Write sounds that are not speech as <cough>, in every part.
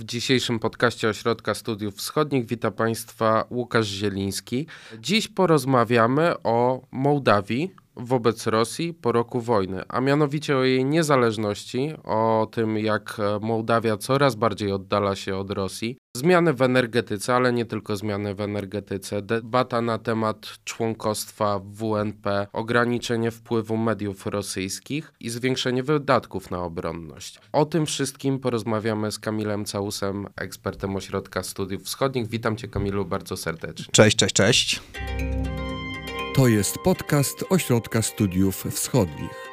W dzisiejszym podcaście Ośrodka Studiów Wschodnich wita Państwa Łukasz Zieliński. Dziś porozmawiamy o Mołdawii, wobec Rosji po roku wojny, a mianowicie o jej niezależności, o tym jak Mołdawia coraz bardziej oddala się od Rosji, zmiany w energetyce, ale nie tylko zmiany w energetyce, debata na temat członkostwa w WNP, ograniczenie wpływu mediów rosyjskich i zwiększenie wydatków na obronność. O tym wszystkim porozmawiamy z Kamilem Całusem, ekspertem Ośrodka Studiów Wschodnich. Witam Cię Kamilu bardzo serdecznie. Cześć, cześć, cześć. To jest podcast Ośrodka Studiów Wschodnich.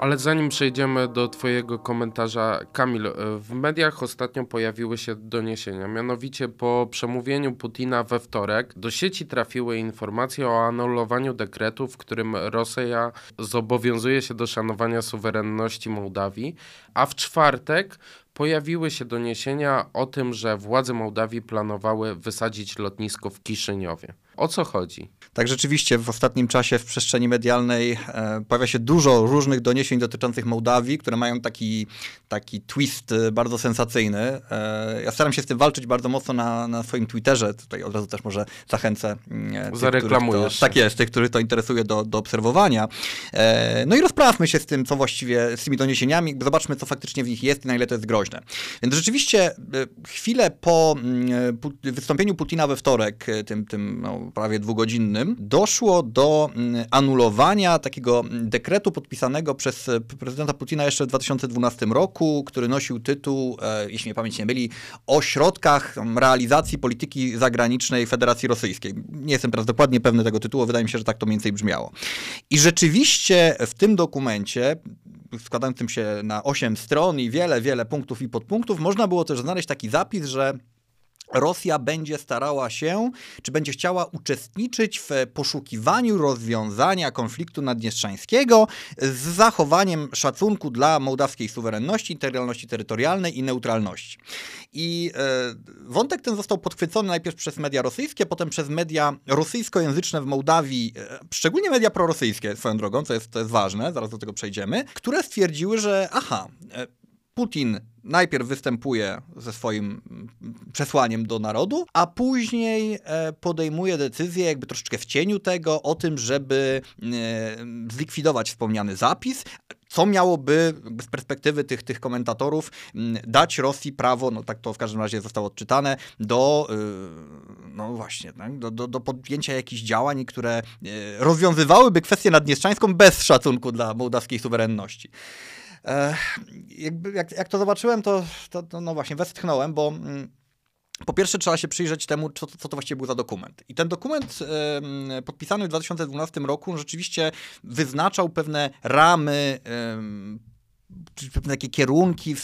Ale zanim przejdziemy do Twojego komentarza, Kamil, w mediach ostatnio pojawiły się doniesienia. Mianowicie po przemówieniu Putina we wtorek do sieci trafiły informacje o anulowaniu dekretu, w którym Rosja zobowiązuje się do szanowania suwerenności Mołdawii, a w czwartek pojawiły się doniesienia o tym, że władze Mołdawii planowały wysadzić lotnisko w Kiszyniowie. O co chodzi? Tak, rzeczywiście w ostatnim czasie w przestrzeni medialnej e, pojawia się dużo różnych doniesień dotyczących Mołdawii, które mają taki, taki twist e, bardzo sensacyjny. E, ja staram się z tym walczyć bardzo mocno na, na swoim Twitterze. Tutaj od razu też może zachęcę. Mm, Zareklamujesz. To, tak jest, tych, których to interesuje do, do obserwowania. E, no i rozprawmy się z tym, co właściwie, z tymi doniesieniami. Zobaczmy, co faktycznie w nich jest i na ile to jest groźne. Więc rzeczywiście e, chwilę po mm, wystąpieniu Putina we wtorek, tym, tym no, prawie dwugodzinnym, doszło do mm, anulowania takiego dekretu podpisanego przez e, prezydenta Putina jeszcze w 2012 roku, który nosił tytuł, e, jeśli mnie pamięć nie myli, o środkach realizacji polityki zagranicznej Federacji Rosyjskiej. Nie jestem teraz dokładnie pewny tego tytułu, wydaje mi się, że tak to mniej więcej brzmiało. I rzeczywiście w tym dokumencie składającym się na 8 stron i wiele, wiele punktów i podpunktów, można było też znaleźć taki zapis, że Rosja będzie starała się, czy będzie chciała uczestniczyć w poszukiwaniu rozwiązania konfliktu naddniestrzańskiego z zachowaniem szacunku dla mołdawskiej suwerenności, integralności terytorialnej i neutralności. I e, wątek ten został podchwycony najpierw przez media rosyjskie, potem przez media rosyjskojęzyczne w Mołdawii, e, szczególnie media prorosyjskie swoją drogą, co jest, to jest ważne, zaraz do tego przejdziemy, które stwierdziły, że aha, e, Putin najpierw występuje ze swoim przesłaniem do narodu, a później e, podejmuje decyzję, jakby troszeczkę w cieniu tego, o tym, żeby e, zlikwidować wspomniany zapis, co miałoby z perspektywy tych, tych komentatorów dać Rosji prawo, no tak to w każdym razie zostało odczytane, do, e, no właśnie, tak, do, do, do podjęcia jakichś działań, które rozwiązywałyby kwestię naddniestrzańską bez szacunku dla mołdawskiej suwerenności. Jak, jak to zobaczyłem, to, to, to no właśnie westchnąłem, bo mm, po pierwsze trzeba się przyjrzeć temu, co, co to właściwie był za dokument. I ten dokument e, podpisany w 2012 roku rzeczywiście wyznaczał pewne ramy e, pewne takie kierunki,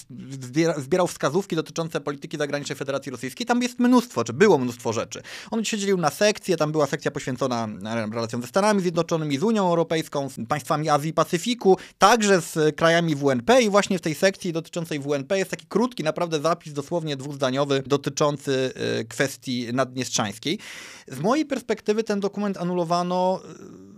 zbierał wskazówki dotyczące polityki zagranicznej Federacji Rosyjskiej. Tam jest mnóstwo, czy było mnóstwo rzeczy. On się dzielił na sekcje, tam była sekcja poświęcona relacjom ze Stanami Zjednoczonymi, z Unią Europejską, z państwami Azji i Pacyfiku, także z krajami WNP i właśnie w tej sekcji dotyczącej WNP jest taki krótki naprawdę zapis, dosłownie dwuzdaniowy, dotyczący y, kwestii naddniestrzańskiej. Z mojej perspektywy ten dokument anulowano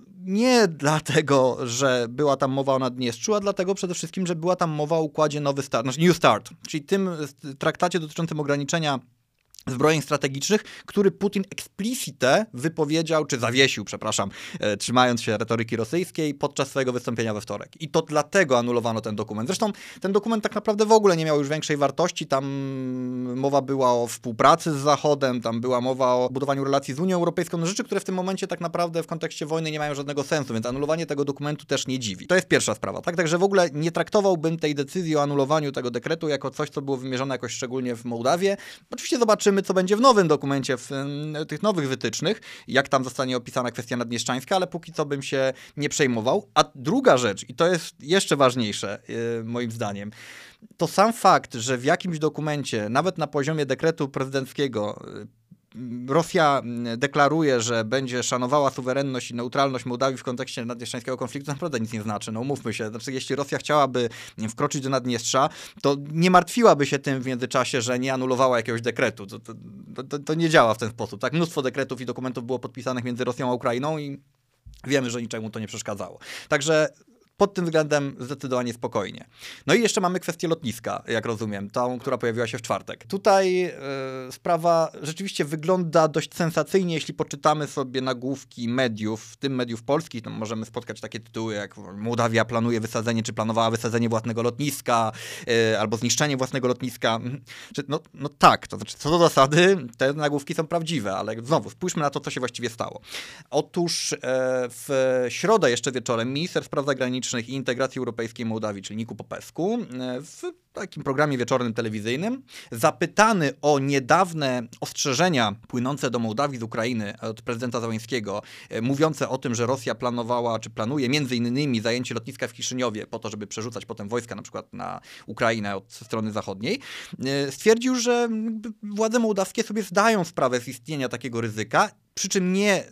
y, nie dlatego, że była tam mowa o Naddniestrzu, a dlatego przede wszystkim, że była tam mowa o układzie Nowy Start, znaczy New Start, czyli tym traktacie dotyczącym ograniczenia zbrojeń strategicznych, który Putin explicite wypowiedział, czy zawiesił, przepraszam, e, trzymając się retoryki rosyjskiej podczas swojego wystąpienia we wtorek. I to dlatego anulowano ten dokument. Zresztą ten dokument tak naprawdę w ogóle nie miał już większej wartości. Tam mowa była o współpracy z Zachodem, tam była mowa o budowaniu relacji z Unią Europejską, no rzeczy, które w tym momencie tak naprawdę w kontekście wojny nie mają żadnego sensu, więc anulowanie tego dokumentu też nie dziwi. To jest pierwsza sprawa, tak? Także w ogóle nie traktowałbym tej decyzji o anulowaniu tego dekretu jako coś, co było wymierzone jakoś szczególnie w Mołdawię. Oczywiście zobaczymy, zobaczymy, co będzie w nowym dokumencie, w tych nowych wytycznych, jak tam zostanie opisana kwestia naddniestrzańska, ale póki co bym się nie przejmował. A druga rzecz, i to jest jeszcze ważniejsze, yy, moim zdaniem, to sam fakt, że w jakimś dokumencie, nawet na poziomie dekretu prezydenckiego, Rosja mm, deklaruje, że będzie szanowała suwerenność i neutralność Mołdawii w kontekście naddniestrzańskiego konfliktu, naprawdę nic nie znaczy. No umówmy się. Znaczy, jeśli Rosja chciałaby wkroczyć do Naddniestrza, to nie martwiłaby się tym w międzyczasie, że nie anulowała jakiegoś dekretu. To, to, to, to nie działa w ten sposób. Tak, mnóstwo dekretów i dokumentów było podpisanych między Rosją a Ukrainą i wiemy, że niczemu to nie przeszkadzało. Także pod tym względem zdecydowanie spokojnie. No i jeszcze mamy kwestię lotniska, jak rozumiem, tą, która pojawiła się w czwartek. Tutaj yy, sprawa rzeczywiście wygląda dość sensacyjnie, jeśli poczytamy sobie nagłówki mediów, w tym mediów polskich, to możemy spotkać takie tytuły jak Mołdawia planuje wysadzenie, czy planowała wysadzenie własnego lotniska, yy, albo zniszczenie własnego lotniska. No, no tak, to znaczy co do zasady te nagłówki są prawdziwe, ale znowu spójrzmy na to, co się właściwie stało. Otóż yy, w środę jeszcze wieczorem minister spraw zagranicznych i Integracji Europejskiej Mołdawii, czyli Niku Popesku, e, w takim programie wieczornym telewizyjnym, zapytany o niedawne ostrzeżenia płynące do Mołdawii z Ukrainy od prezydenta Załęskiego, e, mówiące o tym, że Rosja planowała, czy planuje między innymi zajęcie lotniska w Kiszyniowie po to, żeby przerzucać potem wojska na przykład na Ukrainę od strony zachodniej, e, stwierdził, że władze mołdawskie sobie zdają sprawę z istnienia takiego ryzyka, przy czym nie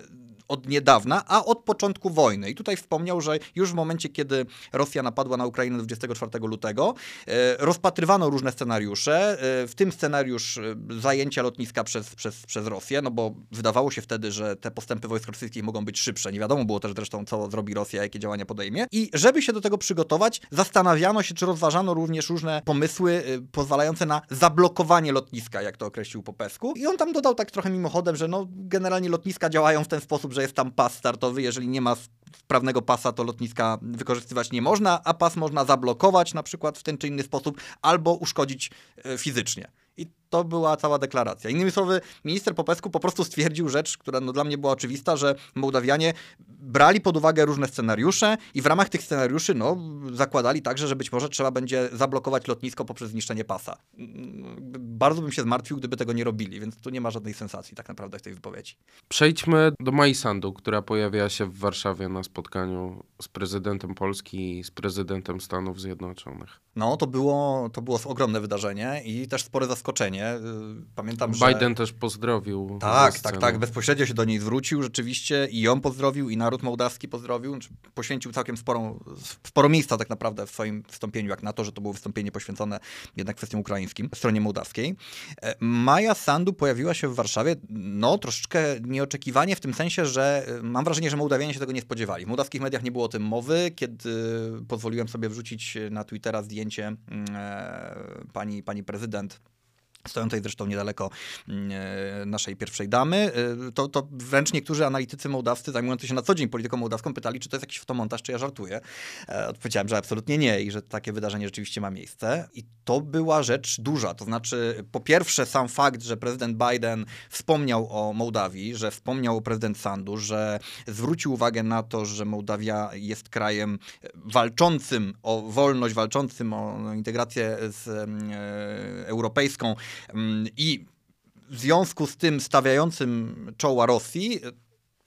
od niedawna, a od początku wojny. I tutaj wspomniał, że już w momencie, kiedy Rosja napadła na Ukrainę 24 lutego, e, rozpatrywano różne scenariusze, e, w tym scenariusz e, zajęcia lotniska przez, przez, przez Rosję, no bo wydawało się wtedy, że te postępy wojsk rosyjskich mogą być szybsze. Nie wiadomo było też zresztą, co zrobi Rosja, jakie działania podejmie. I żeby się do tego przygotować, zastanawiano się, czy rozważano również różne pomysły pozwalające na zablokowanie lotniska, jak to określił Popesku. I on tam dodał tak trochę mimochodem, że no, generalnie lotniska działają w ten sposób, że jest tam pas startowy. Jeżeli nie ma sprawnego pasa, to lotniska wykorzystywać nie można, a pas można zablokować na przykład w ten czy inny sposób albo uszkodzić e, fizycznie. I to była cała deklaracja. Innymi słowy, minister Popesku po prostu stwierdził rzecz, która no dla mnie była oczywista, że Mołdawianie brali pod uwagę różne scenariusze i w ramach tych scenariuszy no, zakładali także, że być może trzeba będzie zablokować lotnisko poprzez zniszczenie pasa. Bardzo bym się zmartwił, gdyby tego nie robili, więc tu nie ma żadnej sensacji tak naprawdę w tej wypowiedzi. Przejdźmy do Mai Sandu, która pojawiła się w Warszawie na spotkaniu z prezydentem Polski i z prezydentem Stanów Zjednoczonych. No, to było, to było ogromne wydarzenie i też spore zaskoczenie Y, pamiętam, że... Biden też pozdrowił. Tak, tak, tak. Bezpośrednio się do niej zwrócił rzeczywiście i ją pozdrowił i naród mołdawski pozdrowił. Poświęcił całkiem sporą, sporo miejsca tak naprawdę w swoim wystąpieniu, jak na to, że to było wystąpienie poświęcone jednak kwestiom ukraińskim, stronie mołdawskiej. E, Maja Sandu pojawiła się w Warszawie, no troszeczkę nieoczekiwanie w tym sensie, że e, mam wrażenie, że Mołdawianie się tego nie spodziewali. W mołdawskich mediach nie było o tym mowy, kiedy pozwoliłem sobie wrzucić na Twittera zdjęcie mm, e, pani, pani prezydent stojącej zresztą niedaleko mm, e, naszej pierwszej damy, e, to, to wręcz niektórzy analitycy mołdawscy zajmujący się na co dzień polityką mołdawską pytali, czy to jest jakiś fotomontaż, czy ja żartuję. E, odpowiedziałem, że absolutnie nie i że takie wydarzenie rzeczywiście ma miejsce. I to była rzecz duża. To znaczy, po pierwsze, sam fakt, że prezydent Biden wspomniał o Mołdawii, że wspomniał o prezydent Sandu, że zwrócił uwagę na to, że Mołdawia jest krajem walczącym o wolność, walczącym o integrację z e, europejską, Mm, I w związku z tym stawiającym czoła Rosji,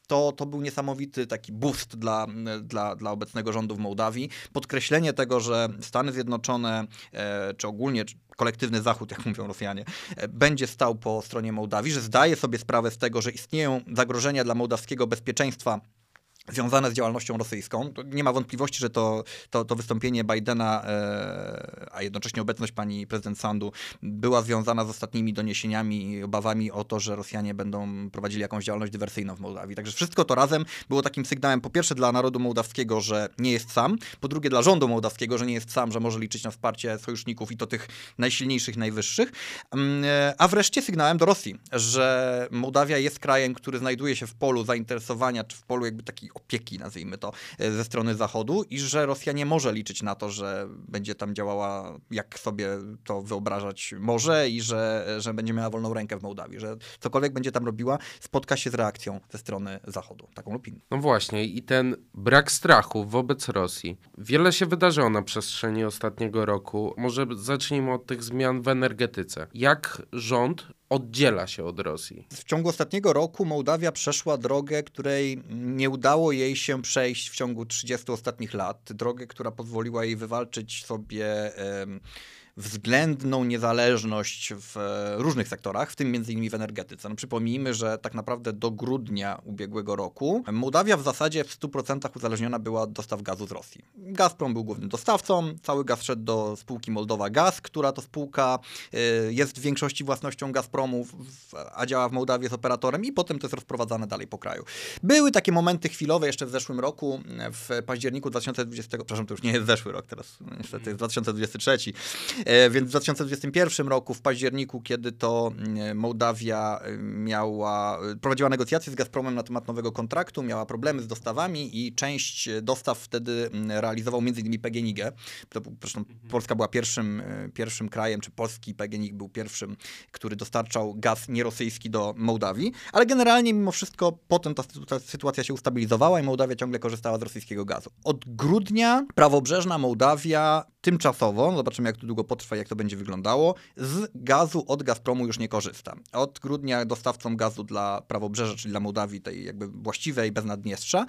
to, to był niesamowity taki boost dla, dla, dla obecnego rządu w Mołdawii. Podkreślenie tego, że Stany Zjednoczone, e, czy ogólnie czy kolektywny Zachód, <laughs> jak mówią Rosjanie, e, będzie stał po stronie Mołdawii, że zdaje sobie sprawę z tego, że istnieją zagrożenia dla mołdawskiego bezpieczeństwa związane z działalnością rosyjską. Nie ma wątpliwości, że to, to, to wystąpienie Bidena, e, a jednocześnie obecność pani prezydent Sandu była związana z ostatnimi doniesieniami i obawami o to, że Rosjanie będą prowadzili jakąś działalność dywersyjną w Mołdawii. Także wszystko to razem było takim sygnałem po pierwsze dla narodu mołdawskiego, że nie jest sam, po drugie dla rządu mołdawskiego, że nie jest sam, że może liczyć na wsparcie sojuszników i to tych najsilniejszych, najwyższych, mm, e, a wreszcie sygnałem do Rosji, że Mołdawia jest krajem, który znajduje się w polu zainteresowania, czy w polu jakby takiej opieki, nazwijmy to, e, ze strony Zachodu i że Rosja nie może liczyć na to, że będzie tam działała jak sobie to wyobrażać może i że, że będzie miała wolną rękę w Mołdawii, że cokolwiek będzie tam robiła, spotka się z reakcją ze strony Zachodu, taką lub inną. No właśnie i ten brak strachu wobec Rosji. Wiele się wydarzyło na przestrzeni ostatniego roku. Może zacznijmy od tych zmian w energetyce. Jak rząd oddziela się od Rosji. W ciągu ostatniego roku Mołdawia przeszła drogę, której nie udało jej się przejść w ciągu 30 ostatnich lat. Drogę, która pozwoliła jej wywalczyć sobie względną niezależność w różnych sektorach, w tym między innymi w energetyce. No, przypomnijmy, że tak naprawdę do grudnia ubiegłego roku Mołdawia w zasadzie w 100% uzależniona była od dostaw gazu z Rosji. Gazprom był głównym dostawcą, cały gaz szedł do spółki Moldowa Gaz, która to spółka y, jest w większości własnością Gazpromu, a działa w Mołdawii z operatorem i potem to jest rozprowadzane dalej po kraju. Były takie momenty chwilowe jeszcze w zeszłym roku, w październiku 2020, przepraszam, to już nie jest zeszły rok, teraz niestety jest 2023, e, więc w 2021 roku, w październiku, kiedy to e, Mołdawia e, miała, prowadziła negocjacje z Gazpromem na temat nowego kontraktu, miała problemy z dostawami i część dostaw wtedy realizował m.in. PGNiG. Zresztą mhm. Polska była pierwszym, pierwszym krajem, czy polski PGNiG był pierwszym, który dostarczał gaz nierosyjski do Mołdawii, ale generalnie mimo wszystko potem ta, ta sytuacja się ustabilizowała i Mołdawia ciągle korzystała z rosyjskiego gazu. Od grudnia prawobrzeżna Mołdawia tymczasowo, zobaczymy jak to długo potrwa jak to będzie wyglądało, z gazu od Gazpromu już nie korzysta. Od grudnia dostawcą gazu dla prawobrzeża, czyli dla Mołdawii, tej jakby właściwej, bez Naddniestrza,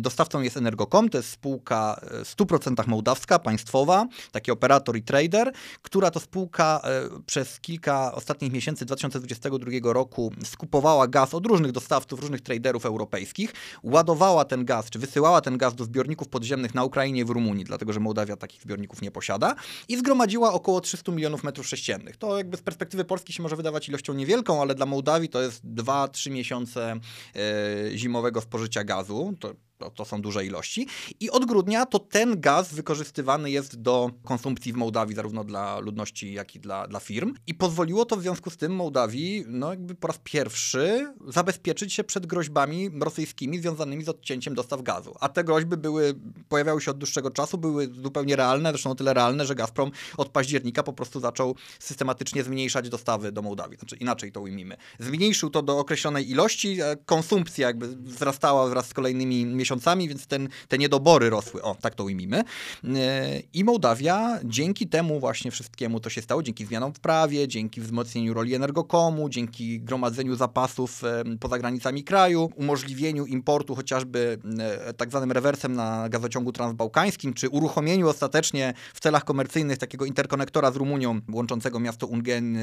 dostawcą jest Energocom, to jest spółka w 100% mołdawska, państwowa, taki operator i trader, która to spółka e, przez kilka ostatnich miesięcy 2022 roku skupowała gaz od różnych dostawców, różnych traderów europejskich, ładowała ten gaz, czy wysyłała ten gaz do zbiorników podziemnych na Ukrainie i w Rumunii, dlatego że Mołdawia takich zbiorników nie posiada i zgromadziła około 300 milionów metrów sześciennych. To jakby z perspektywy Polski się może wydawać ilością niewielką, ale dla Mołdawii to jest 2-3 miesiące e, zimowego spożycia gazu. To to, to, są duże ilości. I od grudnia to ten gaz wykorzystywany jest do konsumpcji w Mołdawii, zarówno dla ludności, jak i dla, dla firm. I pozwoliło to w związku z tym Mołdawii, no jakby po raz pierwszy, zabezpieczyć się przed groźbami rosyjskimi związanymi z odcięciem dostaw gazu. A te groźby były, pojawiały się od dłuższego czasu, były zupełnie realne, zresztą o tyle realne, że Gazprom od października po prostu zaczął systematycznie zmniejszać dostawy do Mołdawii. Znaczy inaczej to ujmijmy. Zmniejszył to do określonej ilości, konsumpcja jakby wzrastała wraz z kolejnymi miesiącami miesiącami, więc ten, te niedobory rosły. O, tak to ujmijmy. E, I Mołdawia dzięki temu właśnie wszystkiemu to się stało, dzięki zmianom w prawie, dzięki wzmocnieniu roli energokomu, dzięki gromadzeniu zapasów poza granicami kraju, umożliwieniu importu chociażby e, tak zwanym rewersem na gazociągu transbałkańskim, czy uruchomieniu ostatecznie w celach komercyjnych takiego interkonektora z Rumunią, łączącego miasto Ungen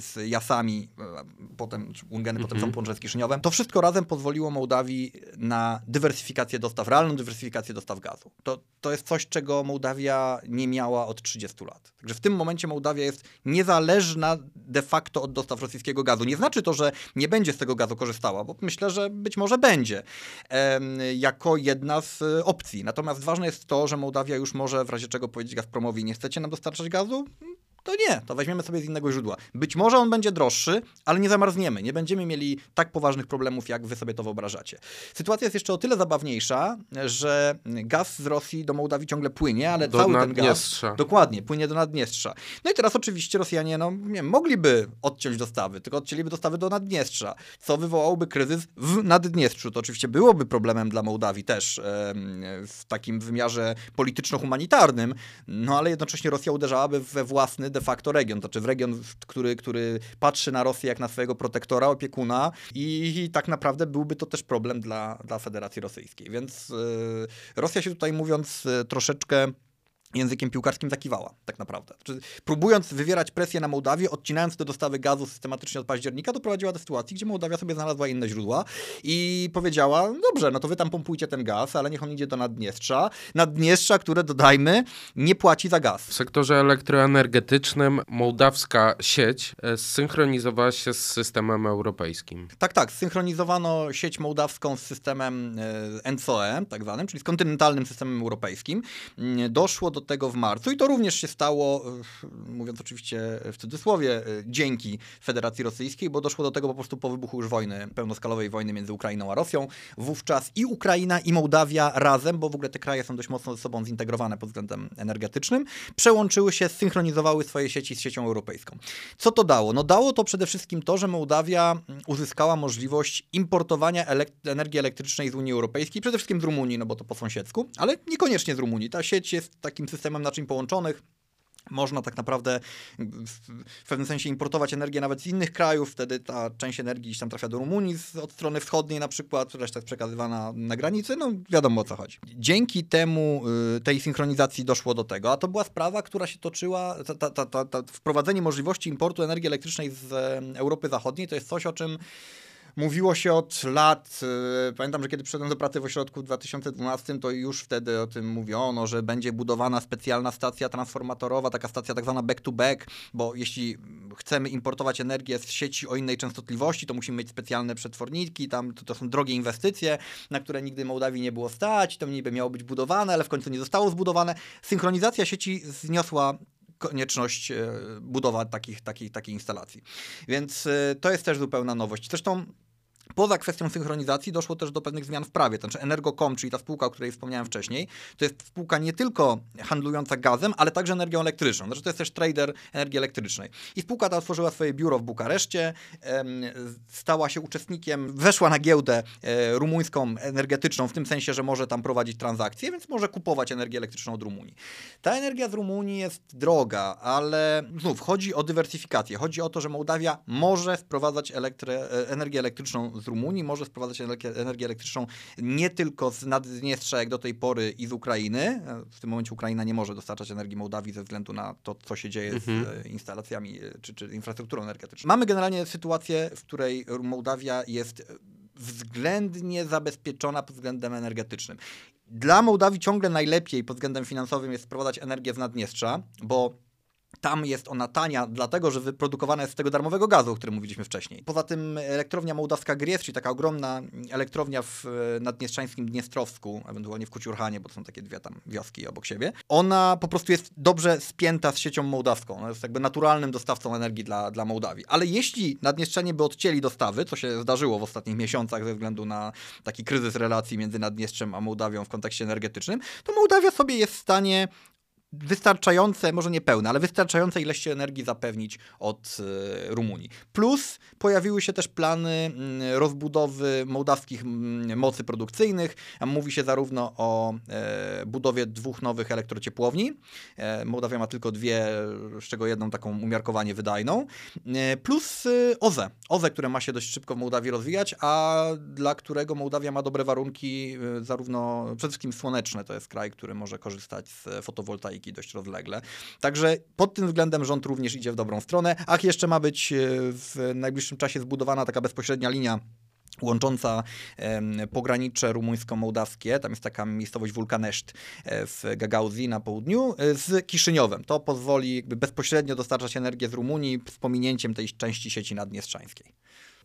z Jasami, e, potem Ungeny, potem są połączone z Kiszyniołem. To wszystko razem pozwoliło Mołdawii na dywersyfikację dywersyfikację dostaw, realną dywersyfikację dostaw gazu. To, to jest coś, czego Mołdawia nie miała od 30 lat. Także w tym momencie Mołdawia jest niezależna de facto od dostaw rosyjskiego gazu. Nie znaczy to, że nie będzie z tego gazu korzystała, bo myślę, że być może będzie jako jedna z opcji. Natomiast ważne jest to, że Mołdawia już może w razie czego powiedzieć Gazpromowi, nie chcecie nam dostarczać gazu? To nie, to weźmiemy sobie z innego źródła. Być może on będzie droższy, ale nie zamarzniemy. Nie będziemy mieli tak poważnych problemów, jak wy sobie to wyobrażacie. Sytuacja jest jeszcze o tyle zabawniejsza, że gaz z Rosji do Mołdawii ciągle płynie, ale do cały ten gaz. Dokładnie, płynie do Naddniestrza. No i teraz oczywiście Rosjanie, no nie mogliby odciąć dostawy, tylko odcięliby dostawy do Naddniestrza, co wywołałoby kryzys w Naddniestrzu. To oczywiście byłoby problemem dla Mołdawii też w takim wymiarze polityczno-humanitarnym, no ale jednocześnie Rosja uderzałaby we własny de facto region, to znaczy w region, który, który patrzy na Rosję jak na swojego protektora, opiekuna i, i tak naprawdę byłby to też problem dla, dla Federacji Rosyjskiej. Więc yy, Rosja się tutaj mówiąc yy, troszeczkę językiem piłkarskim zakiwała, tak naprawdę. Znaczy, próbując wywierać presję na Mołdawię, odcinając te dostawy gazu systematycznie od października, doprowadziła do sytuacji, gdzie Mołdawia sobie znalazła inne źródła i powiedziała, dobrze, no to wy tam pompujcie ten gaz, ale niech on idzie do Naddniestrza. Naddniestrza, które, dodajmy, nie płaci za gaz. W sektorze elektroenergetycznym mołdawska sieć e, zsynchronizowała się z systemem europejskim. Tak, tak. Zsynchronizowano sieć mołdawską z systemem e, NCOE, tak zwanym, czyli z kontynentalnym systemem europejskim. Doszło do tego w marcu i to również się stało, e, mówiąc oczywiście w cudzysłowie, e, dzięki Federacji Rosyjskiej, bo doszło do tego po prostu po wybuchu już wojny, pełnoskalowej wojny między Ukrainą a Rosją. Wówczas i Ukraina i Mołdawia razem, bo w ogóle te kraje są dość mocno ze sobą zintegrowane pod względem energetycznym, przełączyły się, synchronizowały swoje sieci z siecią europejską. Co to dało? No dało to przede wszystkim to, że Mołdawia uzyskała możliwość importowania energii elektrycznej z Unii Europejskiej, przede wszystkim z Rumunii, no bo to po sąsiedzku, ale niekoniecznie z Rumunii. Ta sieć jest takim systemem naczyń połączonych. Można tak naprawdę w pewnym sensie importować energię nawet z innych krajów, wtedy ta część energii gdzieś tam trafia do Rumunii z, od strony wschodniej na przykład, reszta jest przekazywana na granicy, no wiadomo o co chodzi. Dzięki temu, y, tej synchronizacji doszło do tego, a to była sprawa, która się toczyła, ta, ta, ta, wprowadzenie możliwości importu energii elektrycznej z Europy Zachodniej, to jest coś, o czym Mówiło się od lat, yy, pamiętam, że kiedy przyszedłem do pracy w ośrodku w 2012, to już wtedy o tym mówiono, że będzie budowana specjalna stacja transformatorowa, taka stacja tak zwana back-to-back, bo jeśli chcemy importować energię z sieci o innej częstotliwości, to musimy mieć specjalne przetworniki, tam to, to są drogie inwestycje, na które nigdy Mołdawii nie było stać, to niby miało być budowane, ale w końcu nie zostało zbudowane. Synchronizacja sieci zniosła konieczność e, budowa takich, takich, takiej instalacji. Więc e, to jest też zupełna nowość. Zresztą Poza kwestią synchronizacji doszło też do pewnych zmian w prawie. Znaczy Energocom, czyli ta spółka, o której wspomniałem wcześniej, to jest spółka nie tylko handlująca gazem, ale także energią elektryczną. Znaczy to jest też trader energii elektrycznej. I spółka ta otworzyła swoje biuro w Bukareszcie, stała się uczestnikiem, weszła na giełdę e, rumuńską energetyczną, w tym sensie, że może tam prowadzić transakcje, więc może kupować energię elektryczną od Rumunii. Ta energia z Rumunii jest droga, ale znów chodzi o dywersyfikację. Chodzi o to, że Mołdawia może wprowadzać e, energię elektryczną z Rumunii może sprowadzać energię elektryczną nie tylko z Naddniestrza jak do tej pory i z Ukrainy. W tym momencie Ukraina nie może dostarczać energii Mołdawii ze względu na to, co się dzieje mhm. z e, instalacjami e, czy, czy infrastrukturą energetyczną. Mamy generalnie sytuację, w której Mołdawia jest względnie zabezpieczona pod względem energetycznym. Dla Mołdawii ciągle najlepiej pod względem finansowym jest sprowadzać energię z Naddniestrza, bo tam jest ona tania, dlatego że wyprodukowana jest z tego darmowego gazu, o którym mówiliśmy wcześniej. Poza tym elektrownia mołdawska Gries, czyli taka ogromna elektrownia w nadniestrzańskim Dniestrowsku, ewentualnie w Kuciurhanie, bo to są takie dwie tam wioski obok siebie, ona po prostu jest dobrze spięta z siecią mołdawską. Ona jest jakby naturalnym dostawcą energii dla, dla Mołdawii. Ale jeśli Naddniestrzanie by odcięli dostawy, co się zdarzyło w ostatnich miesiącach ze względu na taki kryzys relacji między Naddniestrzem a Mołdawią w kontekście energetycznym, to Mołdawia sobie jest w stanie wystarczające, może nie pełne, ale wystarczające ilości energii zapewnić od e, Rumunii. Plus pojawiły się też plany mm, rozbudowy mołdawskich mm, mocy produkcyjnych. Mówi się zarówno o e, budowie dwóch nowych elektrociepłowni. E, Mołdawia ma tylko dwie, z czego jedną taką umiarkowanie wydajną. Plus OZE. OZE, które ma się dość szybko w Mołdawii rozwijać, a dla którego Mołdawia ma dobre warunki, zarówno przede wszystkim słoneczne. To jest kraj, który może korzystać z fotowoltaiki dość rozlegle. Także pod tym względem rząd również idzie w dobrą stronę. Ach, jeszcze ma być e, w najbliższym czasie zbudowana taka bezpośrednia linia łącząca pogranicze rumuńsko-mołdawskie, tam jest taka miejscowość Wulkaneszt e, w Gagauzji na południu, e, z Kiszyniowem. To pozwoli bezpośrednio dostarczać energię z Rumunii z pominięciem tej części sieci naddniestrzańskiej.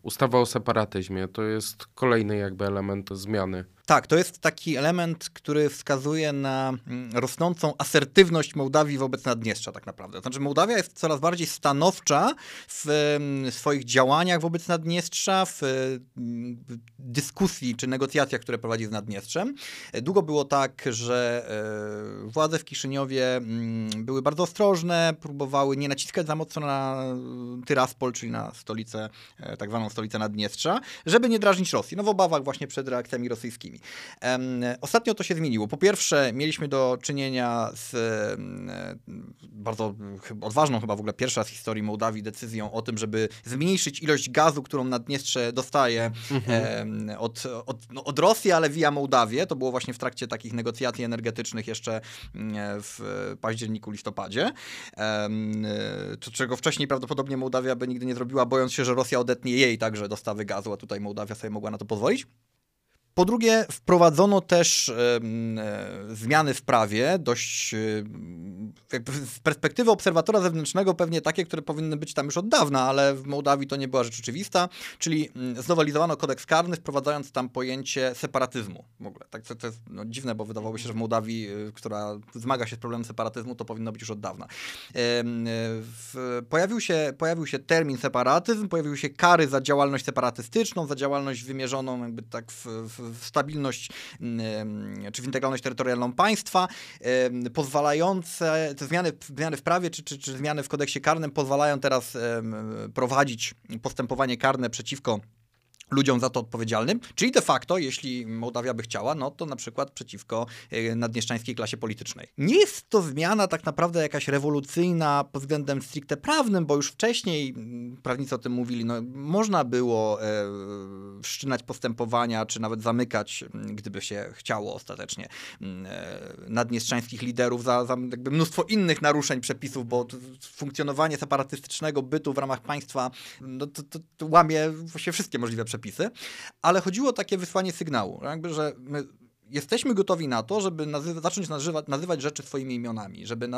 Ustawa o separatyzmie to jest kolejny jakby element zmiany tak, to jest taki element, który wskazuje na mm, rosnącą asertywność Mołdawii wobec Naddniestrza tak naprawdę. Znaczy Mołdawia jest coraz bardziej stanowcza w mm, swoich działaniach wobec Naddniestrza, w mm, dyskusji czy negocjacjach, które prowadzi z Naddniestrzem. Długo było tak, że e, władze w Kiszyniowie były bardzo ostrożne, próbowały nie naciskać za mocno na Tyraspol, czyli na stolicę, e, tak zwaną stolicę Naddniestrza, żeby nie drażnić Rosji. No w obawach właśnie przed reakcjami rosyjskimi. Ostatnio to się zmieniło. Po pierwsze, mieliśmy do czynienia z bardzo odważną chyba w ogóle pierwsza z historii Mołdawii decyzją o tym, żeby zmniejszyć ilość gazu, którą Naddniestrze dostaje mhm. od, od, no, od Rosji, ale via Mołdawię. To było właśnie w trakcie takich negocjacji energetycznych jeszcze w październiku, listopadzie. To, czego wcześniej prawdopodobnie Mołdawia by nigdy nie zrobiła, bojąc się, że Rosja odetnie jej także dostawy gazu, a tutaj Mołdawia sobie mogła na to pozwolić. Po drugie, wprowadzono też e, zmiany w prawie, dość e, z perspektywy obserwatora zewnętrznego pewnie takie, które powinny być tam już od dawna, ale w Mołdawii to nie była rzecz oczywista, czyli znowelizowano kodeks karny, wprowadzając tam pojęcie separatyzmu. W ogóle. Tak, to, to jest no, dziwne, bo wydawało się, że w Mołdawii, e, która zmaga się z problemem separatyzmu, to powinno być już od dawna. Pojawił, się, pojawił się termin separatyzm, pojawiły się kary za działalność separatystyczną, za działalność wymierzoną jakby tak w, w w stabilność mm, czy w integralność terytorialną państwa, pozwalające, te zmiany, zmiany w prawie czy, czy, czy zmiany w kodeksie karnym pozwalają teraz prowadzić postępowanie karne przeciwko ludziom za to odpowiedzialnym, czyli de facto, jeśli Mołdawia by chciała, no to na przykład przeciwko e, naddniestrzańskiej klasie politycznej. Nie jest to zmiana tak naprawdę jakaś rewolucyjna pod względem stricte prawnym, bo już wcześniej mm, prawnicy o tym mówili, no można było e, wszczynać postępowania, czy nawet zamykać, gdyby się chciało ostatecznie, e, liderów za, za mnóstwo innych naruszeń przepisów, bo funkcjonowanie separatystycznego bytu w ramach państwa no, to, to, to łamie właściwie wszystkie możliwe przepisy przepisy, ale chodziło o takie wysłanie sygnału, jakby, że my jesteśmy gotowi na to, żeby nazywa, zacząć nazywać, nazywać rzeczy swoimi imionami, żeby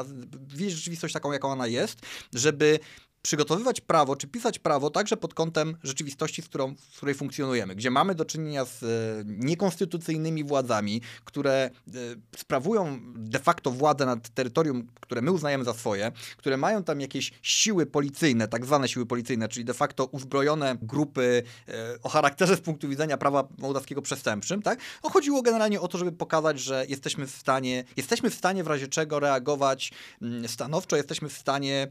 widzieć rzeczywistość taką, jaką ona jest, żeby przygotowywać prawo, czy pisać prawo także pod kątem rzeczywistości, z którą, w której funkcjonujemy, gdzie mamy do czynienia z e, niekonstytucyjnymi władzami, które e, sprawują de facto władzę nad terytorium, które my uznajemy za swoje, które mają tam jakieś siły policyjne, tak zwane siły policyjne, czyli de facto uzbrojone grupy e, o charakterze z punktu widzenia prawa mołdawskiego przestępczym, tak? No, chodziło generalnie o to, żeby pokazać, że jesteśmy w stanie, jesteśmy w stanie w razie czego reagować mm, stanowczo, jesteśmy w stanie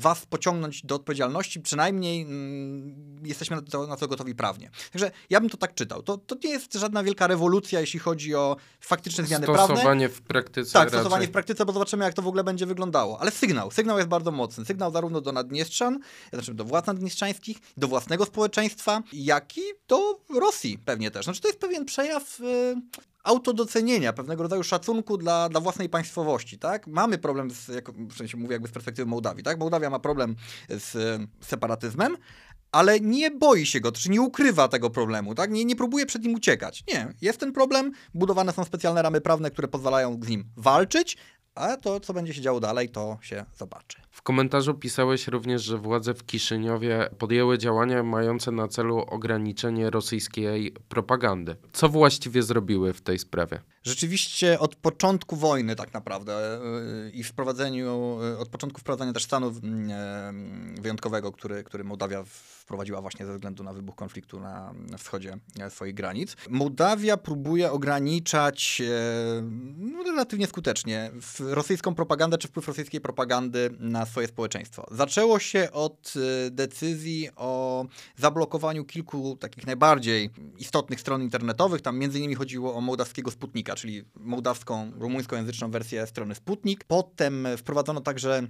was pociągnąć do odpowiedzialności, przynajmniej mm, jesteśmy na to, na to, gotowi prawnie. Także ja bym to tak czytał. To, to nie jest żadna wielka rewolucja, jeśli chodzi o faktyczne zmiany stosowanie prawne. Stosowanie w praktyce. Tak, raczej. stosowanie w praktyce, bo zobaczymy, jak to w ogóle będzie wyglądało. Ale sygnał, sygnał jest bardzo mocny. Sygnał zarówno do Naddniestrzan, znaczy do władz naddniestrzańskich, do własnego społeczeństwa, jak i do Rosji pewnie też. Znaczy to jest pewien przejaw... Yy autodocenienia, pewnego rodzaju szacunku dla, dla własnej państwowości, tak? Mamy problem, z, jak, w sensie mówię jakby z perspektywy Mołdawii, tak? Mołdawia ma problem z separatyzmem, ale nie boi się go, czy nie ukrywa tego problemu, tak? Nie, nie próbuje przed nim uciekać. Nie, jest ten problem, budowane są specjalne ramy prawne, które pozwalają z nim walczyć, a to, co będzie się działo dalej, to się zobaczy. W komentarzu pisałeś również, że władze w Kiszyniowie podjęły działania mające na celu ograniczenie rosyjskiej propagandy. Co właściwie zrobiły w tej sprawie? Rzeczywiście od początku wojny tak naprawdę yy, i wprowadzeniu, yy, od początku wprowadzenia też stanu yy, wyjątkowego, który, który Mołdawia wprowadziła właśnie ze względu na wybuch konfliktu na, na wschodzie swoich granic. Mołdawia próbuje ograniczać no, relatywnie skutecznie rosyjską propagandę czy wpływ rosyjskiej propagandy na swoje społeczeństwo. Zaczęło się od y, decyzji o zablokowaniu kilku takich najbardziej istotnych stron internetowych. Tam między innymi chodziło o mołdawskiego Sputnika, czyli mołdawską, rumuńskojęzyczną wersję strony Sputnik. Potem wprowadzono także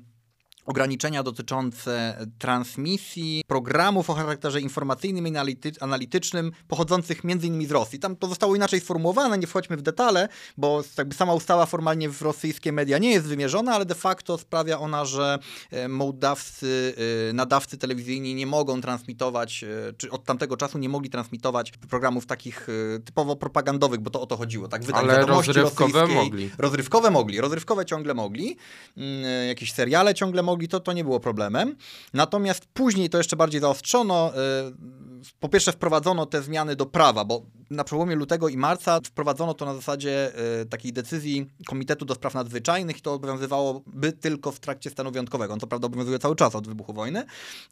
ograniczenia dotyczące transmisji programów o charakterze informacyjnym i analitycznym pochodzących m.in. z Rosji. Tam to zostało inaczej sformułowane, nie wchodźmy w detale, bo jakby sama ustawa formalnie w rosyjskie media nie jest wymierzona, ale de facto sprawia ona, że e, mołdawscy e, nadawcy telewizyjni nie mogą transmitować, e, czy od tamtego czasu nie mogli transmitować programów takich typowo propagandowych, bo to o to chodziło. Tak, wydań ale rozrywkowe mogli. Rozrywkowe mogli, rozrywkowe ciągle mogli, mm, jakieś seriale ciągle mogli, to, to nie było problemem. Natomiast później to jeszcze bardziej zaostrzono. Y, po pierwsze wprowadzono te zmiany do prawa, bo na przełomie lutego i marca wprowadzono to na zasadzie y, takiej decyzji Komitetu do Spraw Nadzwyczajnych i to obowiązywałoby tylko w trakcie stanu wyjątkowego. On to prawda obowiązuje cały czas od wybuchu wojny,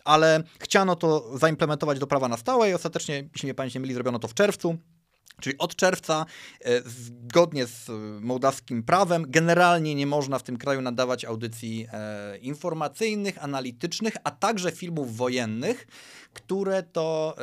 ale chciano to zaimplementować do prawa na stałe i ostatecznie, jeśli nie pamięć nie zrobiono to w czerwcu. Czyli od czerwca, e, zgodnie z mołdawskim prawem, generalnie nie można w tym kraju nadawać audycji e, informacyjnych, analitycznych, a także filmów wojennych, które to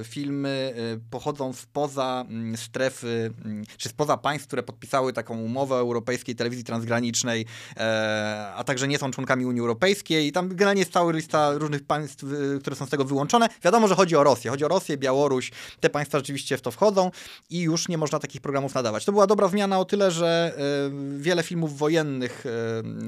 e, filmy e, pochodzą spoza m, strefy, m, czy spoza państw, które podpisały taką umowę europejskiej telewizji transgranicznej, e, a także nie są członkami Unii Europejskiej. I tam generalnie jest cała lista różnych państw, e, które są z tego wyłączone. Wiadomo, że chodzi o Rosję. Chodzi o Rosję, Białoruś. Te państwa rzeczywiście w to wchodzą i już nie można takich programów nadawać. To była dobra zmiana o tyle, że e, wiele filmów wojennych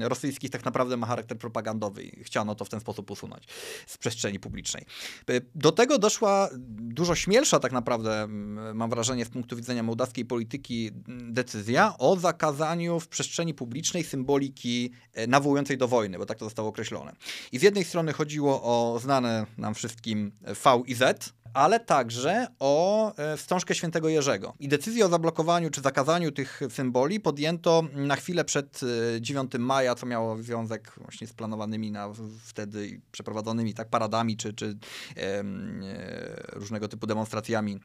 e, rosyjskich tak naprawdę ma charakter propagandowy i chciano to w ten sposób usunąć z przestrzeni publicznej. E, do tego doszła dużo śmielsza tak naprawdę, mam wrażenie, z punktu widzenia mołdawskiej polityki decyzja o zakazaniu w przestrzeni publicznej symboliki nawołującej do wojny, bo tak to zostało określone. I z jednej strony chodziło o znane nam wszystkim V i Z, ale także o e, wstążkę świętego Jerzego. I decyzję o zablokowaniu czy zakazaniu tych symboli podjęto na chwilę przed 9 e, maja, co miało związek właśnie z planowanymi na wtedy przeprowadzonymi tak paradami czy, czy e, różnego typu demonstracjami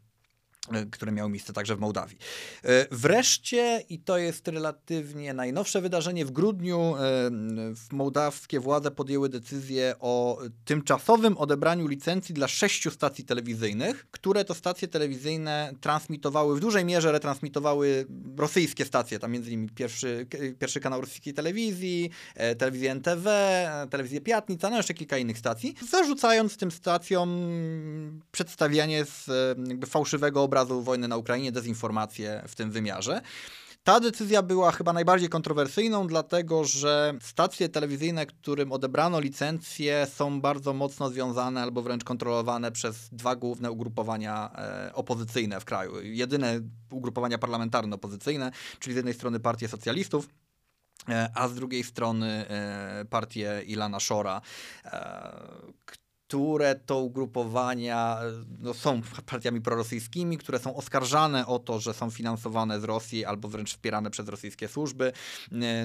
które miały miejsce także w Mołdawii. E, wreszcie, i to jest relatywnie najnowsze wydarzenie, w grudniu e, w mołdawskie władze podjęły decyzję o tymczasowym odebraniu licencji dla sześciu stacji telewizyjnych, które to stacje telewizyjne transmitowały, w dużej mierze retransmitowały rosyjskie stacje, tam między innymi pierwszy, pierwszy kanał rosyjskiej telewizji, telewizję NTV, telewizję Piatnica, no jeszcze kilka innych stacji, zarzucając tym stacjom przedstawianie z jakby fałszywego obrazu wojny na Ukrainie, dezinformację w tym wymiarze. Ta decyzja była chyba najbardziej kontrowersyjną, dlatego że stacje telewizyjne, którym odebrano licencje, są bardzo mocno związane albo wręcz kontrolowane przez dwa główne ugrupowania e, opozycyjne w kraju. Jedyne ugrupowania parlamentarne opozycyjne, czyli z jednej strony Partię Socjalistów, e, a z drugiej strony e, partię Ilana Szora, które to ugrupowania no, są <laughs> partiami prorosyjskimi, które są oskarżane o to, że są finansowane z Rosji albo wręcz wspierane przez rosyjskie służby.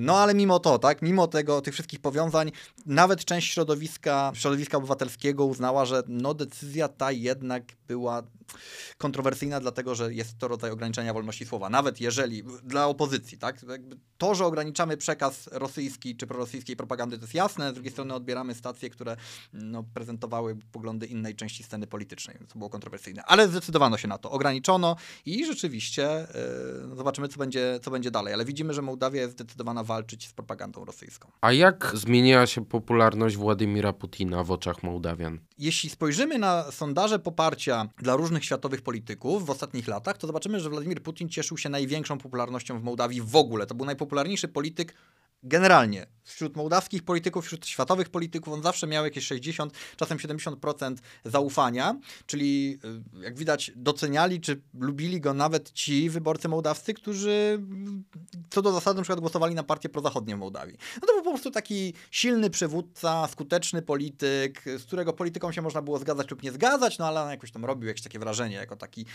No ale mimo to, tak, mimo tego, tych wszystkich powiązań, nawet część środowiska, środowiska obywatelskiego uznała, że no, decyzja ta jednak była kontrowersyjna, dlatego że jest to rodzaj ograniczenia wolności słowa. Nawet jeżeli dla opozycji, tak? To, że ograniczamy przekaz rosyjski czy prorosyjskiej propagandy, to jest jasne. Z drugiej strony odbieramy stacje, które no, prezentowały poglądy innej części sceny politycznej. To było kontrowersyjne. Ale zdecydowano się na to, ograniczono i rzeczywiście yy, zobaczymy, co będzie, co będzie dalej. Ale widzimy, że Mołdawia jest zdecydowana walczyć z propagandą rosyjską. A jak zmieniła się popularność Władimira Putina w oczach Mołdawian? Jeśli spojrzymy na sondaże poparcia dla różnych światowych polityków w ostatnich latach, to zobaczymy, że Władimir Putin cieszył się największą popularnością w Mołdawii w ogóle. To był najpopularniejszy polityk generalnie wśród mołdawskich polityków, wśród światowych polityków, on zawsze miał jakieś 60, czasem 70% zaufania, czyli y, jak widać doceniali czy lubili go nawet ci wyborcy mołdawscy, którzy co do zasady na przykład głosowali na partię prozachodnie w Mołdawii. No to był po prostu taki silny przywódca, skuteczny polityk, z którego polityką się można było zgadzać lub nie zgadzać, no ale on jakoś tam robił jakieś takie wrażenie, jako taki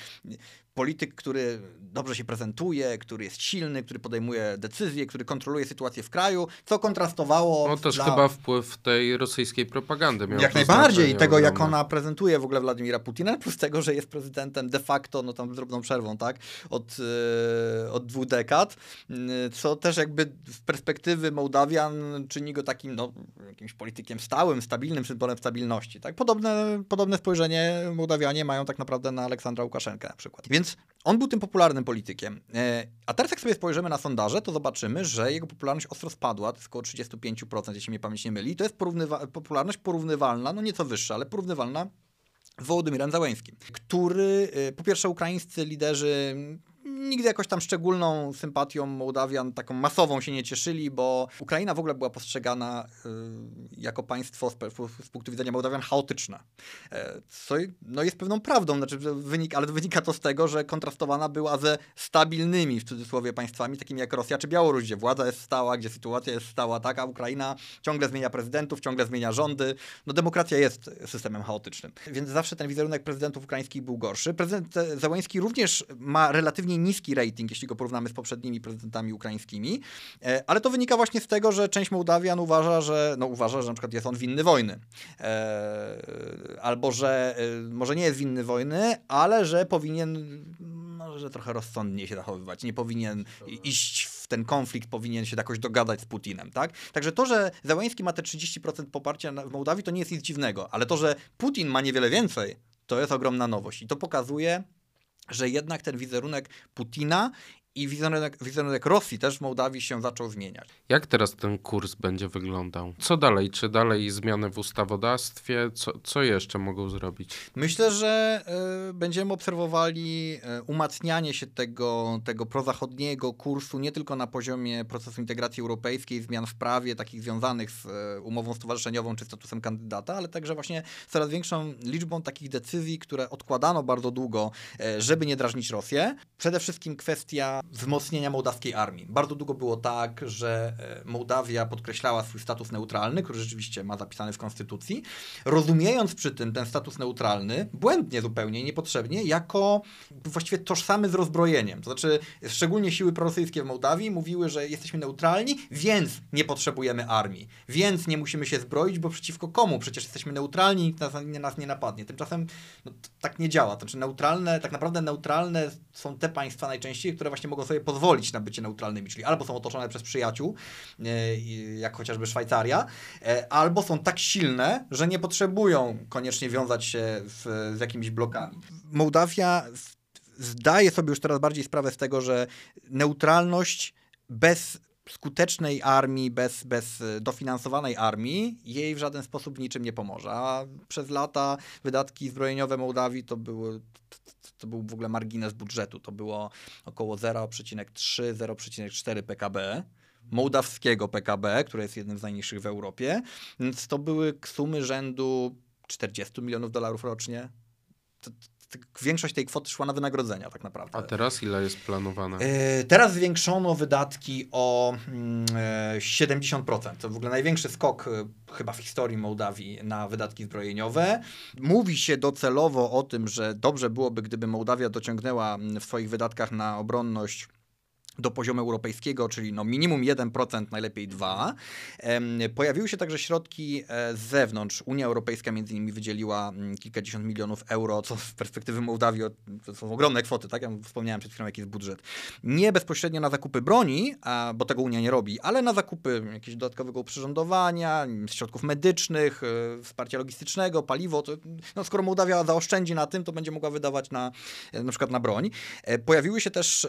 polityk, który dobrze się prezentuje, który jest silny, który podejmuje decyzje, który kontroluje sytuację w kraju, co kontrastowało... No też dla... chyba wpływ tej rosyjskiej propagandy miał Jak najbardziej, tego jak ona prezentuje w ogóle Władimira Putina, plus tego, że jest prezydentem de facto, no tam z drobną przerwą, tak, od, yy, od dwóch dekad, yy, co też jakby z perspektywy Mołdawian czyni go takim, no, jakimś politykiem stałym, stabilnym, symbolem stabilności, tak. Podobne, podobne spojrzenie Mołdawianie mają tak naprawdę na Aleksandra Łukaszenkę na przykład. Więc on był tym popularnym politykiem. Yy, a teraz jak sobie spojrzymy na sondaże, to zobaczymy, że jego popularność ostro spadła, to jest około 35%, jeśli mnie pamięć nie myli. To jest porównywa popularność porównywalna, no nieco wyższa, ale porównywalna z Wołodymyrem Załęskim, który y, po pierwsze ukraińscy liderzy nigdy jakoś tam szczególną sympatią Mołdawian, taką masową się nie cieszyli, bo Ukraina w ogóle była postrzegana y, jako państwo z, punktu widzenia Mołdawian chaotyczne. E, co no jest pewną prawdą, znaczy wynik, ale wynika to z tego, że kontrastowana była ze stabilnymi w cudzysłowie państwami, takimi jak Rosja czy Białoruś, gdzie władza jest stała, gdzie sytuacja jest stała, tak, a Ukraina ciągle zmienia prezydentów, ciągle zmienia rządy. No demokracja jest systemem chaotycznym. Więc zawsze ten wizerunek prezydentów ukraińskich był gorszy. Prezydent Załański również ma relatywnie niski rating, jeśli go porównamy z poprzednimi prezydentami ukraińskimi, e, ale to wynika właśnie z tego, że część Mołdawian uważa, że, no uważa, że na przykład jest on winny wojny. E, albo, że e, może nie jest winny wojny, ale że powinien może trochę rozsądnie się zachowywać. Nie powinien iść w ten konflikt, powinien się jakoś dogadać z Putinem, tak? Także to, że Załański ma te 30% poparcia w Mołdawii, to nie jest nic dziwnego, ale to, że Putin ma niewiele więcej, to jest ogromna nowość. I to pokazuje, że jednak ten wizerunek Putina i wizerunek, wizerunek Rosji też w Mołdawii się zaczął zmieniać. Jak teraz ten kurs będzie wyglądał? Co dalej? Czy dalej zmiany w ustawodawstwie? Co, co jeszcze mogą zrobić? Myślę, że y, będziemy obserwowali y, umacnianie się tego, tego prozachodniego kursu nie tylko na poziomie procesu integracji europejskiej, zmian w prawie, takich związanych z y, umową stowarzyszeniową czy statusem kandydata, ale także właśnie coraz większą liczbą takich decyzji, które odkładano bardzo długo, żeby nie drażnić Rosję. Przede wszystkim kwestia wzmocnienia mołdawskiej armii. Bardzo długo było tak, że e, Mołdawia podkreślała swój status neutralny, który rzeczywiście ma zapisany w konstytucji, rozumiejąc przy tym ten status neutralny, błędnie zupełnie, niepotrzebnie, jako właściwie tożsamy z rozbrojeniem. To znaczy, szczególnie siły prorosyjskie w Mołdawii mówiły, że jesteśmy neutralni, więc nie potrzebujemy armii, więc nie musimy się zbroić, bo przeciwko komu? Przecież jesteśmy neutralni, nikt nas, nas nie napadnie. Tymczasem no, tak nie działa. To znaczy, neutralne, tak naprawdę neutralne są te państwa najczęściej, które właśnie mogą sobie pozwolić na bycie neutralnymi, czyli albo są otoczone przez przyjaciół, e, jak chociażby Szwajcaria, e, albo są tak silne, że nie potrzebują koniecznie wiązać się z jakimiś blokami. Mołdawia zdaje sobie już teraz bardziej sprawę z tego, że neutralność bez skutecznej armii, bez, bez dofinansowanej armii, jej w żaden sposób niczym nie pomoże. A przez lata wydatki zbrojeniowe Mołdawii to były to był w ogóle margines budżetu. To było około 0,3-0,4 PKB mołdawskiego PKB, które jest jednym z najniższych w Europie. Więc to były sumy rzędu 40 milionów dolarów rocznie. To, większość tej kwoty szła na wynagrodzenia tak naprawdę. A teraz ile jest planowane? Yy, teraz zwiększono wydatki o yy, 70%. To w ogóle największy skok yy, chyba w historii Mołdawii na wydatki zbrojeniowe. Mówi się docelowo o tym, że dobrze byłoby, gdyby Mołdawia dociągnęła w swoich wydatkach na obronność do poziomu europejskiego, czyli no minimum 1%, najlepiej 2%. Pojawiły się także środki e, z zewnątrz. Unia Europejska między innymi wydzieliła kilkadziesiąt milionów euro, co z perspektywy Mołdawii to są ogromne kwoty, tak? Ja wspomniałem przed chwilą, jaki jest budżet. Nie bezpośrednio na zakupy broni, bo tego Unia nie robi, ale na zakupy jakiegoś dodatkowego uprzyrządowania, środków medycznych, e, wsparcia logistycznego, paliwo. To, no, skoro Mołdawia zaoszczędzi na tym, to będzie mogła wydawać na, e, na przykład na broń. Pojawiły się też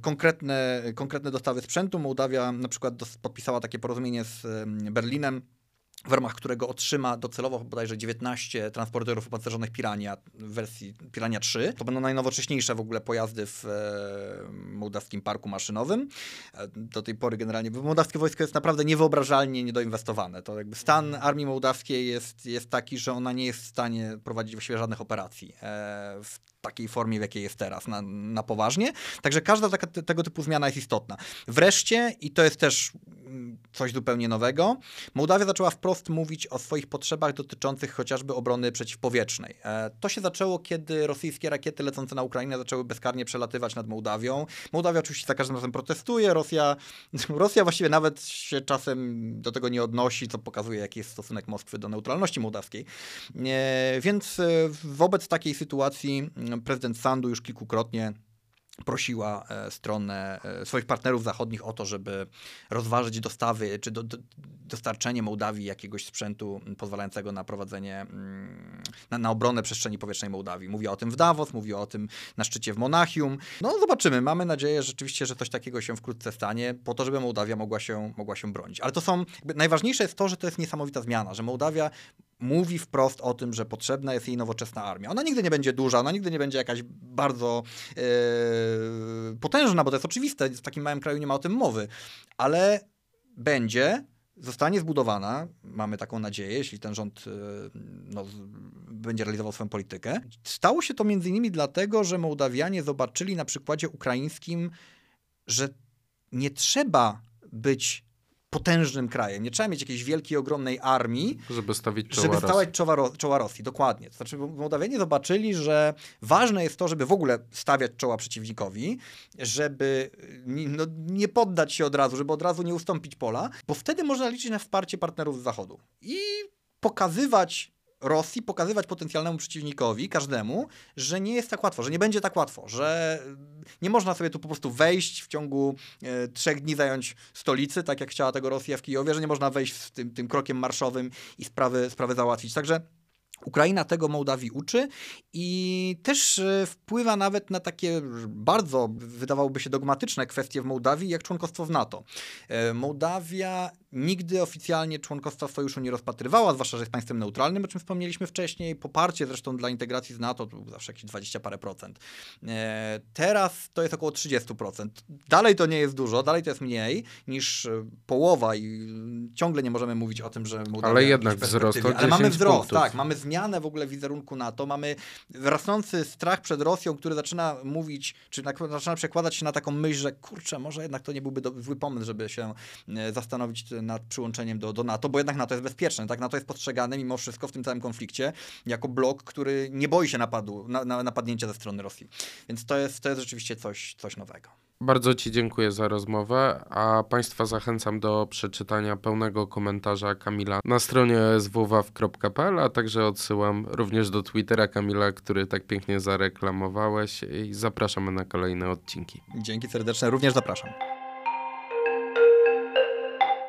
konkretne konkretne, konkretne dostawy sprzętu. Mołdawia na przykład podpisała takie porozumienie z Berlinem, w ramach którego otrzyma docelowo bodajże 19 transporterów opancerzonych Pirania w wersji Pirania 3. To będą najnowocześniejsze w ogóle pojazdy w e, mołdawskim parku maszynowym. E, do tej pory generalnie mołdawskie wojsko jest naprawdę niewyobrażalnie niedoinwestowane. To jakby stan armii mołdawskiej jest, jest taki, że ona nie jest w stanie prowadzić właściwie żadnych operacji e, w takiej formie, w jakiej jest teraz, na, na poważnie. Także każda taka, tego typu zmiana jest istotna. Wreszcie, i to jest też mm, coś zupełnie nowego, Mołdawia zaczęła wprost mówić o swoich potrzebach dotyczących chociażby obrony przeciwpowietrznej. E, to się zaczęło, kiedy rosyjskie rakiety lecące na Ukrainę zaczęły bezkarnie przelatywać nad Mołdawią. Mołdawia oczywiście za każdym razem protestuje, Rosja, <laughs> Rosja właściwie nawet się czasem do tego nie odnosi, co pokazuje, jaki jest stosunek Moskwy do neutralności mołdawskiej. E, więc e, wobec takiej sytuacji prezydent Sandu już kilkukrotnie prosiła e, stronę e, swoich partnerów zachodnich o to, żeby rozważyć dostawy czy do, do, dostarczenie Mołdawii jakiegoś sprzętu pozwalającego na prowadzenie, na, na obronę przestrzeni powietrznej Mołdawii. Mówiła o tym w Davos, mówiła o tym na szczycie w Monachium. No zobaczymy, mamy nadzieję rzeczywiście, że coś takiego się wkrótce stanie, po to, żeby Mołdawia mogła się, mogła się bronić. Ale to są, najważniejsze jest to, że to jest niesamowita zmiana, że Mołdawia mówi wprost o tym, że potrzebna jest jej nowoczesna armia. Ona nigdy nie będzie duża, ona nigdy nie będzie jakaś bardzo yy, potężna, bo to jest oczywiste, w takim małym kraju nie ma o tym mowy, ale będzie, zostanie zbudowana, mamy taką nadzieję, jeśli ten rząd yy, no, będzie realizował swoją politykę. Stało się to między innymi dlatego, że Mołdawianie zobaczyli na przykładzie ukraińskim, że nie trzeba być potężnym krajem. Nie trzeba mieć jakiejś wielkiej, ogromnej armii, żeby stawić czoła, żeby stawiać czoła, czoła Rosji. Dokładnie. To znaczy Mołdawianie zobaczyli, że ważne jest to, żeby w ogóle stawiać czoła przeciwnikowi, żeby no, nie poddać się od razu, żeby od razu nie ustąpić pola, bo wtedy można liczyć na wsparcie partnerów z Zachodu. I pokazywać Rosji pokazywać potencjalnemu przeciwnikowi, każdemu, że nie jest tak łatwo, że nie będzie tak łatwo, że nie można sobie tu po prostu wejść w ciągu e, trzech dni, zająć stolicy, tak jak chciała tego Rosja w Kijowie, że nie można wejść z tym, tym krokiem marszowym i sprawy, sprawy załatwić. Także Ukraina tego Mołdawii uczy i też e, wpływa nawet na takie bardzo, wydawałoby się, dogmatyczne kwestie w Mołdawii, jak członkostwo w NATO. Mołdawia nigdy oficjalnie członkostwa sojuszu nie rozpatrywała, zwłaszcza, że jest państwem neutralnym, o czym wspomnieliśmy wcześniej. Poparcie zresztą dla integracji z NATO to zawsze jakieś 20 parę procent. E, teraz to jest około 30%. Dalej to nie jest dużo, dalej to jest mniej niż e, połowa i ciągle nie możemy mówić o tym, że Mołdawia Ale jednak wzrost o Ale mamy wzrost, punktów. tak. Mamy zmianę w ogóle wizerunku NATO, mamy rosnący strach przed Rosją, który zaczyna mówić, czy zaczyna przekładać się na taką myśl, że kurczę, może jednak to nie byłby do, zły pomysł, żeby się e, zastanowić nad przyłączeniem do, do NATO, bo jednak NATO jest bezpieczne, tak? NATO jest postrzegane mimo wszystko w tym całym konflikcie jako blok, który nie boi się napadu, na, na, napadnięcia ze strony Rosji. Więc to jest, to jest rzeczywiście coś, coś nowego. Bardzo Ci dziękuję za rozmowę, a Państwa zachęcam do przeczytania pełnego komentarza Kamila na stronie swwaw.pl, a także odsyłam również do Twittera Kamila, który tak pięknie zareklamowałeś i zapraszamy na kolejne odcinki. Dzięki serdeczne, również zapraszam.